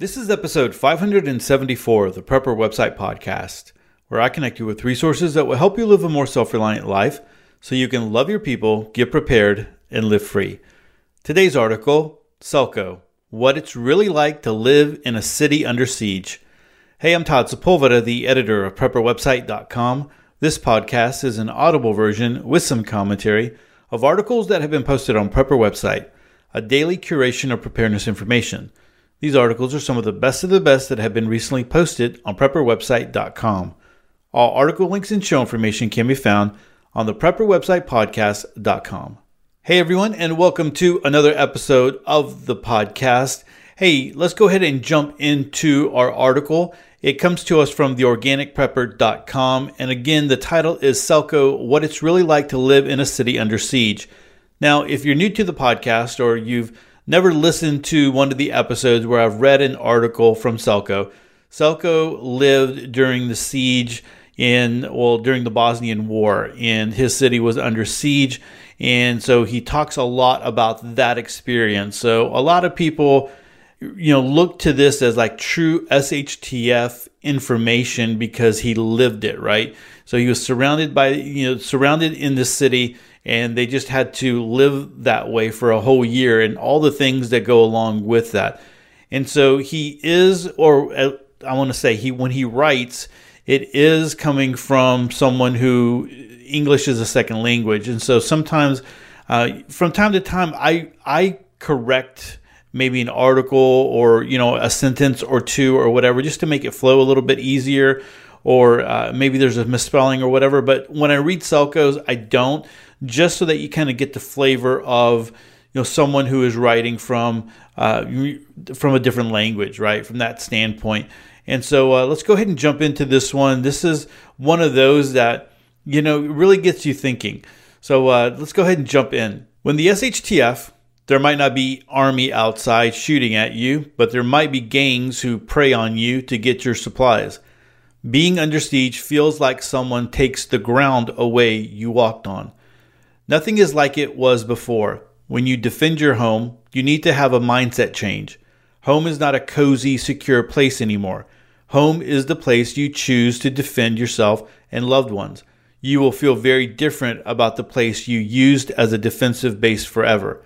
This is episode 574 of the Prepper Website Podcast, where I connect you with resources that will help you live a more self reliant life so you can love your people, get prepared, and live free. Today's article Selco What It's Really Like to Live in a City Under Siege. Hey, I'm Todd Sepulveda, the editor of PrepperWebsite.com. This podcast is an audible version with some commentary of articles that have been posted on Prepper Website, a daily curation of preparedness information. These articles are some of the best of the best that have been recently posted on prepperwebsite.com. All article links and show information can be found on the prepperwebsitepodcast.com. Hey everyone, and welcome to another episode of the podcast. Hey, let's go ahead and jump into our article. It comes to us from theorganicprepper.com, and again, the title is Selco What It's Really Like to Live in a City Under Siege. Now, if you're new to the podcast or you've never listened to one of the episodes where I've read an article from Selco. Selco lived during the siege in, well, during the Bosnian War, and his city was under siege. And so he talks a lot about that experience. So a lot of people, you know, look to this as like true SHTF information because he lived it, right? So he was surrounded by, you know, surrounded in the city and they just had to live that way for a whole year and all the things that go along with that. And so he is, or uh, I want to say, he when he writes, it is coming from someone who English is a second language, and so sometimes, uh, from time to time, I I correct maybe an article or you know a sentence or two or whatever just to make it flow a little bit easier or uh, maybe there's a misspelling or whatever. But when i read selcos i don't just so that you kind of get the flavor of you know someone who is writing from uh, from a different language, right? From that standpoint. And so uh, let's go ahead and jump into this one. This is one of those that you know really gets you thinking. So uh, let's go ahead and jump in. When the SHTF, there might not be army outside shooting at you, but there might be gangs who prey on you to get your supplies. Being under siege feels like someone takes the ground away you walked on. Nothing is like it was before. When you defend your home, you need to have a mindset change. Home is not a cozy, secure place anymore. Home is the place you choose to defend yourself and loved ones. You will feel very different about the place you used as a defensive base forever.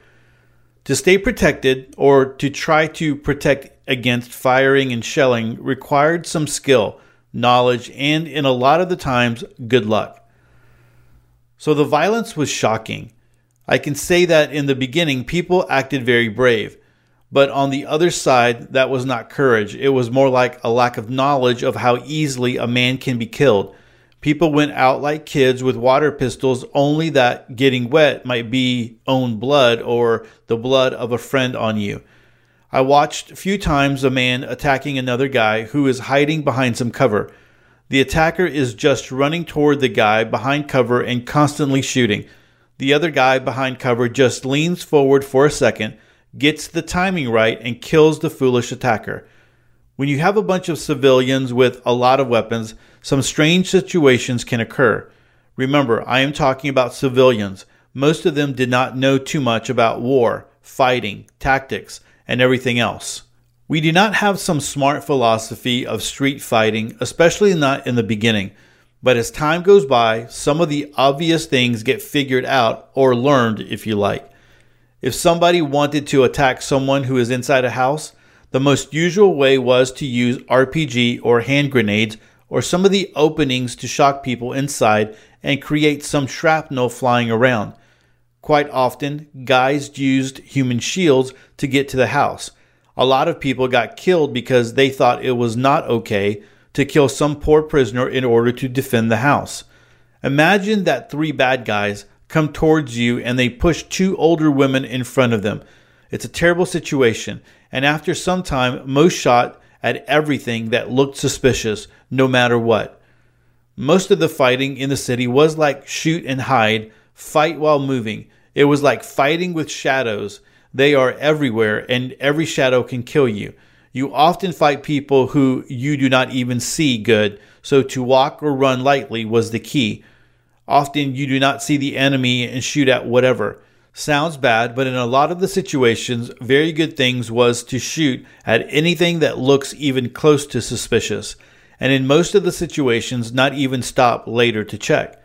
To stay protected or to try to protect against firing and shelling required some skill, knowledge, and in a lot of the times, good luck. So the violence was shocking. I can say that in the beginning, people acted very brave. But on the other side, that was not courage. It was more like a lack of knowledge of how easily a man can be killed. People went out like kids with water pistols, only that getting wet might be own blood or the blood of a friend on you. I watched a few times a man attacking another guy who is hiding behind some cover. The attacker is just running toward the guy behind cover and constantly shooting. The other guy behind cover just leans forward for a second, gets the timing right, and kills the foolish attacker. When you have a bunch of civilians with a lot of weapons, some strange situations can occur. Remember, I am talking about civilians. Most of them did not know too much about war, fighting, tactics, and everything else. We do not have some smart philosophy of street fighting, especially not in the beginning. But as time goes by, some of the obvious things get figured out or learned, if you like. If somebody wanted to attack someone who is inside a house, the most usual way was to use RPG or hand grenades or some of the openings to shock people inside and create some shrapnel flying around. Quite often, guys used human shields to get to the house a lot of people got killed because they thought it was not okay to kill some poor prisoner in order to defend the house. Imagine that three bad guys come towards you and they push two older women in front of them. It's a terrible situation, and after some time, most shot at everything that looked suspicious, no matter what. Most of the fighting in the city was like shoot and hide, fight while moving. It was like fighting with shadows they are everywhere, and every shadow can kill you. You often fight people who you do not even see good, so to walk or run lightly was the key. Often you do not see the enemy and shoot at whatever. Sounds bad, but in a lot of the situations, very good things was to shoot at anything that looks even close to suspicious, and in most of the situations, not even stop later to check.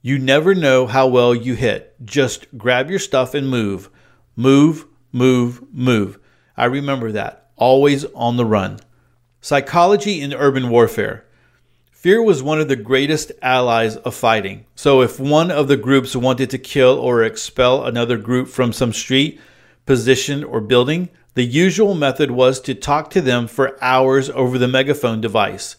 You never know how well you hit. Just grab your stuff and move. Move, move, move. I remember that. Always on the run. Psychology in urban warfare. Fear was one of the greatest allies of fighting. So, if one of the groups wanted to kill or expel another group from some street, position, or building, the usual method was to talk to them for hours over the megaphone device.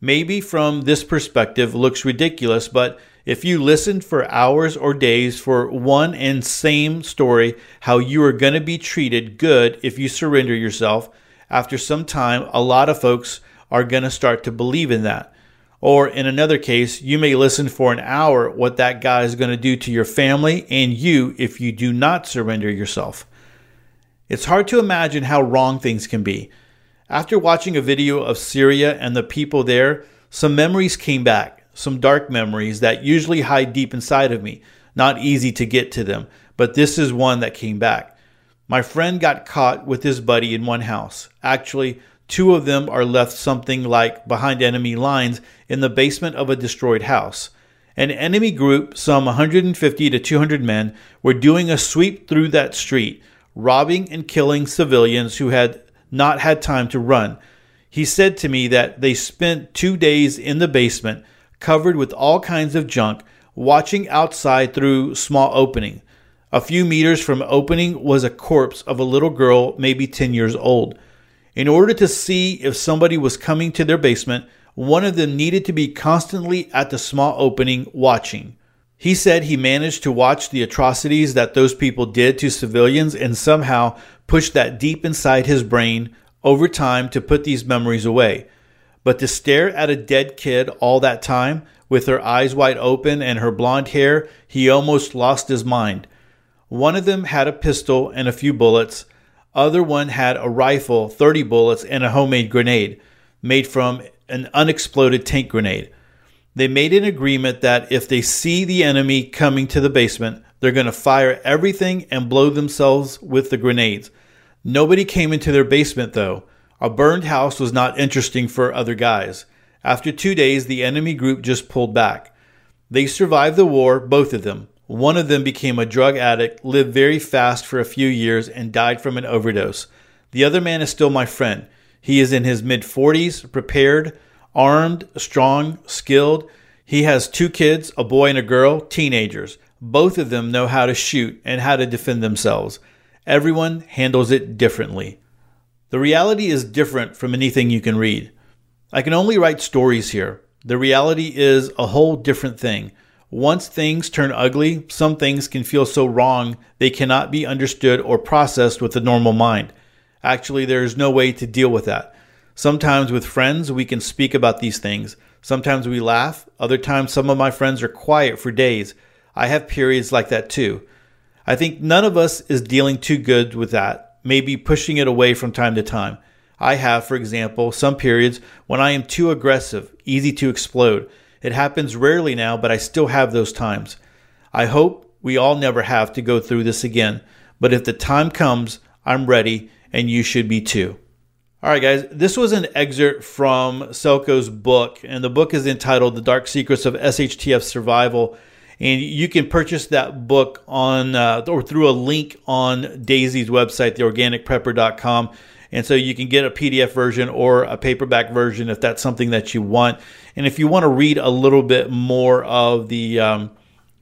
Maybe from this perspective looks ridiculous, but if you listened for hours or days for one and same story, how you are going to be treated good if you surrender yourself, after some time, a lot of folks are going to start to believe in that. Or in another case, you may listen for an hour what that guy is going to do to your family and you if you do not surrender yourself. It's hard to imagine how wrong things can be. After watching a video of Syria and the people there, some memories came back, some dark memories that usually hide deep inside of me, not easy to get to them, but this is one that came back. My friend got caught with his buddy in one house. Actually, Two of them are left something like behind enemy lines in the basement of a destroyed house. An enemy group, some 150 to 200 men, were doing a sweep through that street, robbing and killing civilians who had not had time to run. He said to me that they spent two days in the basement, covered with all kinds of junk, watching outside through small opening. A few meters from opening was a corpse of a little girl, maybe 10 years old. In order to see if somebody was coming to their basement, one of them needed to be constantly at the small opening watching. He said he managed to watch the atrocities that those people did to civilians and somehow pushed that deep inside his brain over time to put these memories away. But to stare at a dead kid all that time, with her eyes wide open and her blonde hair, he almost lost his mind. One of them had a pistol and a few bullets, other one had a rifle, 30 bullets, and a homemade grenade made from an unexploded tank grenade. They made an agreement that if they see the enemy coming to the basement, they're going to fire everything and blow themselves with the grenades. Nobody came into their basement though. A burned house was not interesting for other guys. After two days, the enemy group just pulled back. They survived the war, both of them. One of them became a drug addict, lived very fast for a few years, and died from an overdose. The other man is still my friend. He is in his mid 40s, prepared, armed, strong, skilled. He has two kids, a boy and a girl, teenagers. Both of them know how to shoot and how to defend themselves. Everyone handles it differently. The reality is different from anything you can read. I can only write stories here. The reality is a whole different thing. Once things turn ugly, some things can feel so wrong they cannot be understood or processed with the normal mind. Actually, there is no way to deal with that. Sometimes with friends, we can speak about these things. Sometimes we laugh. Other times, some of my friends are quiet for days. I have periods like that too. I think none of us is dealing too good with that, maybe pushing it away from time to time. I have, for example, some periods when I am too aggressive, easy to explode. It happens rarely now, but I still have those times. I hope we all never have to go through this again, but if the time comes, I'm ready, and you should be too. All right, guys, this was an excerpt from Selco's book, and the book is entitled The Dark Secrets of SHTF Survival. And you can purchase that book on uh, or through a link on Daisy's website, theorganicprepper.com. And so you can get a PDF version or a paperback version if that's something that you want. And if you want to read a little bit more of the um,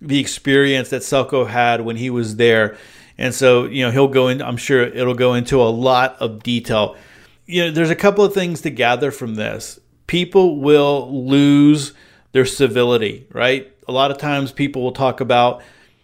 the experience that Selco had when he was there, and so you know he'll go in. I'm sure it'll go into a lot of detail. You know, there's a couple of things to gather from this. People will lose their civility, right? A lot of times people will talk about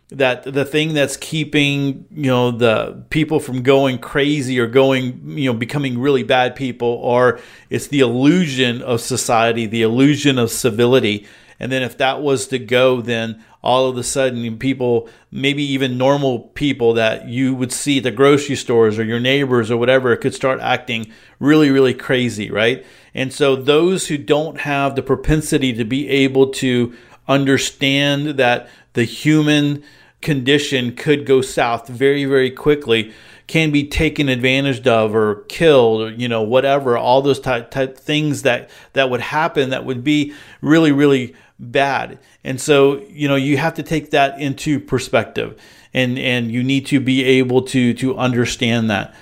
that the thing that's keeping you know the people from going crazy or going you know becoming really bad people or it's the illusion of society the illusion of civility. And then if that was to go then all of a sudden people maybe even normal people that you would see at the grocery stores or your neighbors or whatever could start acting really really crazy right? And so those who don't have the propensity to be able to understand that the human condition could go south very, very quickly, can be taken advantage of or killed or, you know, whatever, all those type, type things that, that would happen that would be really, really bad. And so, you know, you have to take that into perspective and, and you need to be able to, to understand that.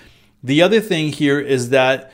The other thing here is that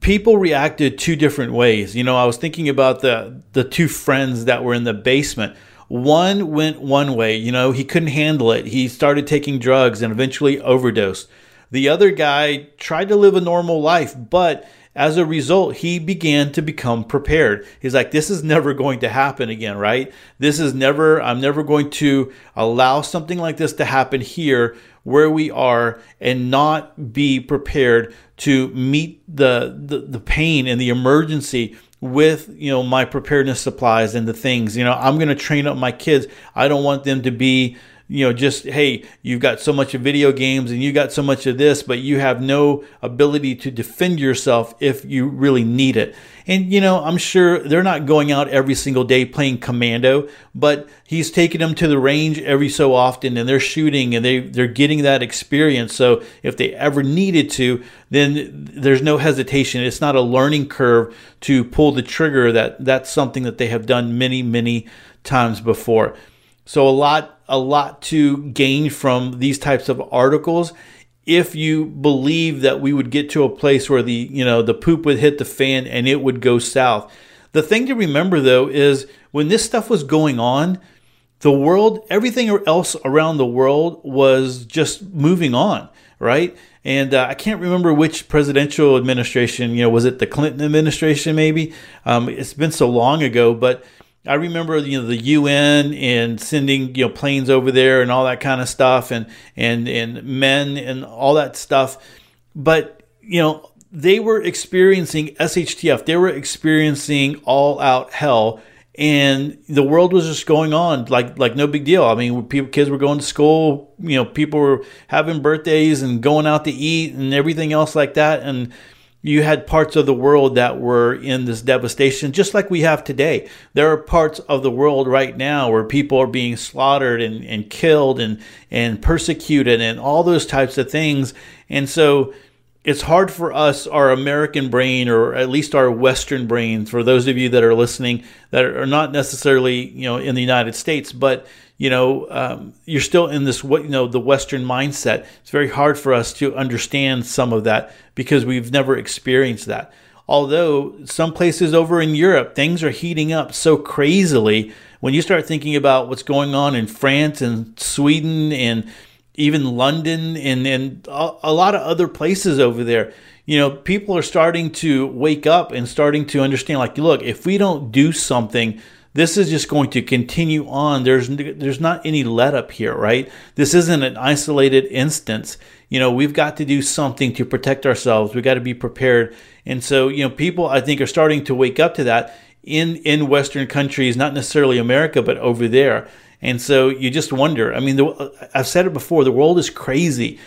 people reacted two different ways. You know, I was thinking about the the two friends that were in the basement. One went one way, you know, he couldn't handle it. He started taking drugs and eventually overdosed. The other guy tried to live a normal life, but as a result, he began to become prepared. He's like, this is never going to happen again, right? This is never, I'm never going to allow something like this to happen here where we are and not be prepared to meet the, the, the pain and the emergency with you know my preparedness supplies and the things. You know i'm going to train up my kids. I don't want them to be you know, just, hey, you've got so much of video games and you got so much of this, but you have no ability to defend yourself if you really need it. And, you know, I'm sure they're not going out every single day playing commando, but he's taking them to the range every so often and they're shooting and they, they're getting that experience. So if they ever needed to, then there's no hesitation. It's not a learning curve to pull the trigger that that's something that they have done many, many times before. So a lot a lot to gain from these types of articles if you believe that we would get to a place where the you know the poop would hit the fan and it would go south. The thing to remember though is when this stuff was going on, the world, everything else around the world was just moving on, right? And uh, I can't remember which presidential administration, you know, was it the Clinton administration maybe? Um, it's been so long ago, but I remember you know the UN and sending you know planes over there and all that kind of stuff and and and men and all that stuff, but you know they were experiencing SHTF. They were experiencing all out hell, and the world was just going on like like no big deal. I mean, people kids were going to school. You know, people were having birthdays and going out to eat and everything else like that, and you had parts of the world that were in this devastation, just like we have today. There are parts of the world right now where people are being slaughtered and, and killed and, and persecuted and all those types of things. And so it's hard for us, our American brain, or at least our Western brain, for those of you that are listening that are not necessarily, you know, in the United States, but you know, um, you're still in this, what you know, the Western mindset. It's very hard for us to understand some of that because we've never experienced that. Although some places over in Europe, things are heating up so crazily. When you start thinking about what's going on in France and Sweden and even London and, and a lot of other places over there, you know, people are starting to wake up and starting to understand like, look, if we don't do something, this is just going to continue on. There's there's not any let up here, right? This isn't an isolated instance. You know, we've got to do something to protect ourselves. We've got to be prepared. And so, you know, people I think are starting to wake up to that in in Western countries, not necessarily America, but over there. And so you just wonder. I mean, the, I've said it before. The world is crazy.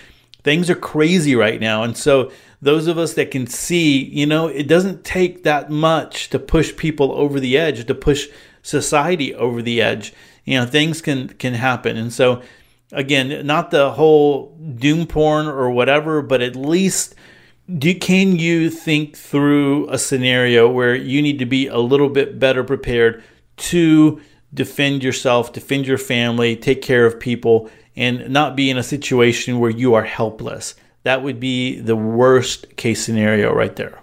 Things are crazy right now, and so those of us that can see, you know, it doesn't take that much to push people over the edge, to push society over the edge. You know, things can can happen, and so again, not the whole doom porn or whatever, but at least do can you think through a scenario where you need to be a little bit better prepared to defend yourself, defend your family, take care of people, and not be in a situation where you are helpless. That would be the worst case scenario right there.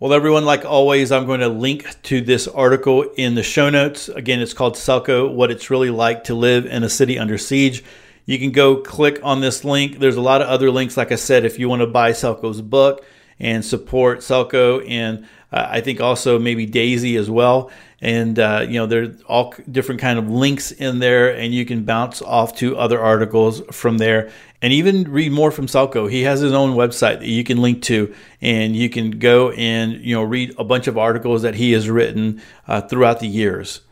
Well, everyone, like always, I'm going to link to this article in the show notes. Again, it's called Selco What It's Really Like to Live in a City Under Siege. You can go click on this link. There's a lot of other links, like I said, if you want to buy Selco's book and support Selco, and uh, I think also maybe Daisy as well. And uh, you know, there's all different kind of links in there, and you can bounce off to other articles from there and even read more from Selco. He has his own website that you can link to, and you can go and you know read a bunch of articles that he has written uh, throughout the years.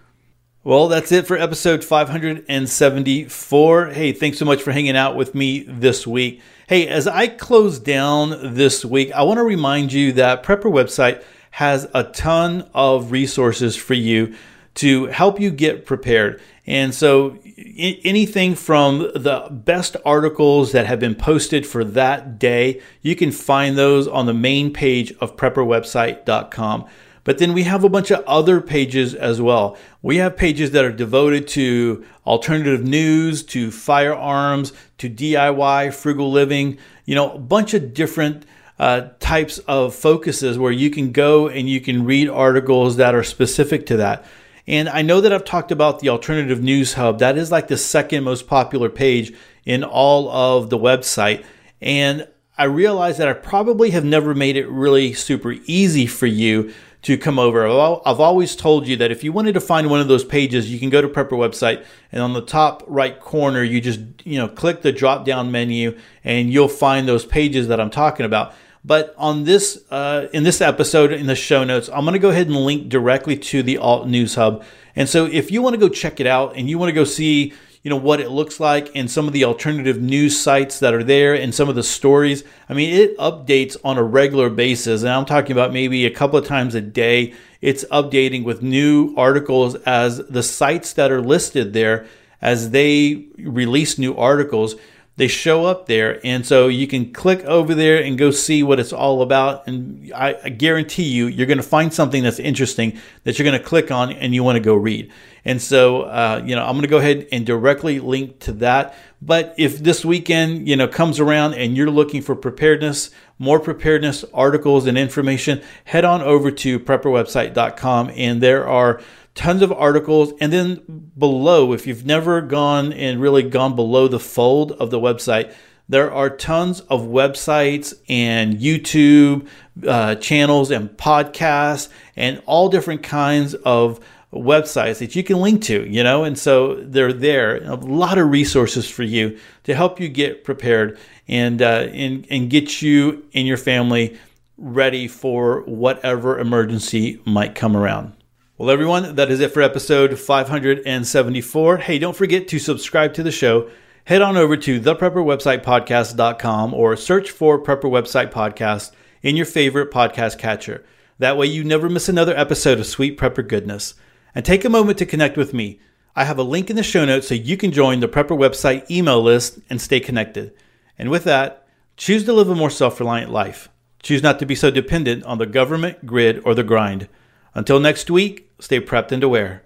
Well, that's it for episode 574. Hey, thanks so much for hanging out with me this week. Hey, as I close down this week, I want to remind you that Prepper website has a ton of resources for you to help you get prepared. And so, anything from the best articles that have been posted for that day, you can find those on the main page of prepperwebsite.com. But then we have a bunch of other pages as well. We have pages that are devoted to alternative news, to firearms, to DIY, frugal living, you know, a bunch of different uh, types of focuses where you can go and you can read articles that are specific to that. And I know that I've talked about the Alternative News Hub. That is like the second most popular page in all of the website. And I realize that I probably have never made it really super easy for you to come over. I've always told you that if you wanted to find one of those pages, you can go to Prepper website and on the top right corner, you just, you know, click the drop down menu and you'll find those pages that I'm talking about. But on this, uh, in this episode, in the show notes, I'm going to go ahead and link directly to the Alt News Hub. And so, if you want to go check it out and you want to go see, you know, what it looks like and some of the alternative news sites that are there and some of the stories, I mean, it updates on a regular basis. And I'm talking about maybe a couple of times a day. It's updating with new articles as the sites that are listed there as they release new articles they show up there. And so you can click over there and go see what it's all about. And I, I guarantee you, you're going to find something that's interesting that you're going to click on and you want to go read. And so, uh, you know, I'm going to go ahead and directly link to that. But if this weekend, you know, comes around and you're looking for preparedness, more preparedness articles and information, head on over to prepperwebsite.com and there are tons of articles. And then below, if you've never gone and really gone below the fold of the website, there are tons of websites and YouTube uh, channels and podcasts and all different kinds of websites that you can link to, you know, and so they're there. A lot of resources for you to help you get prepared and uh, and and get you and your family ready for whatever emergency might come around. Well, everyone, that is it for episode 574. Hey, don't forget to subscribe to the show. Head on over to theprepperwebsitepodcast.com or search for Prepper Website Podcast in your favorite podcast catcher. That way, you never miss another episode of Sweet Prepper Goodness. And take a moment to connect with me. I have a link in the show notes so you can join the Prepper Website email list and stay connected. And with that, choose to live a more self reliant life. Choose not to be so dependent on the government, grid, or the grind. Until next week, stay prepped and aware.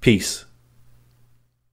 Peace.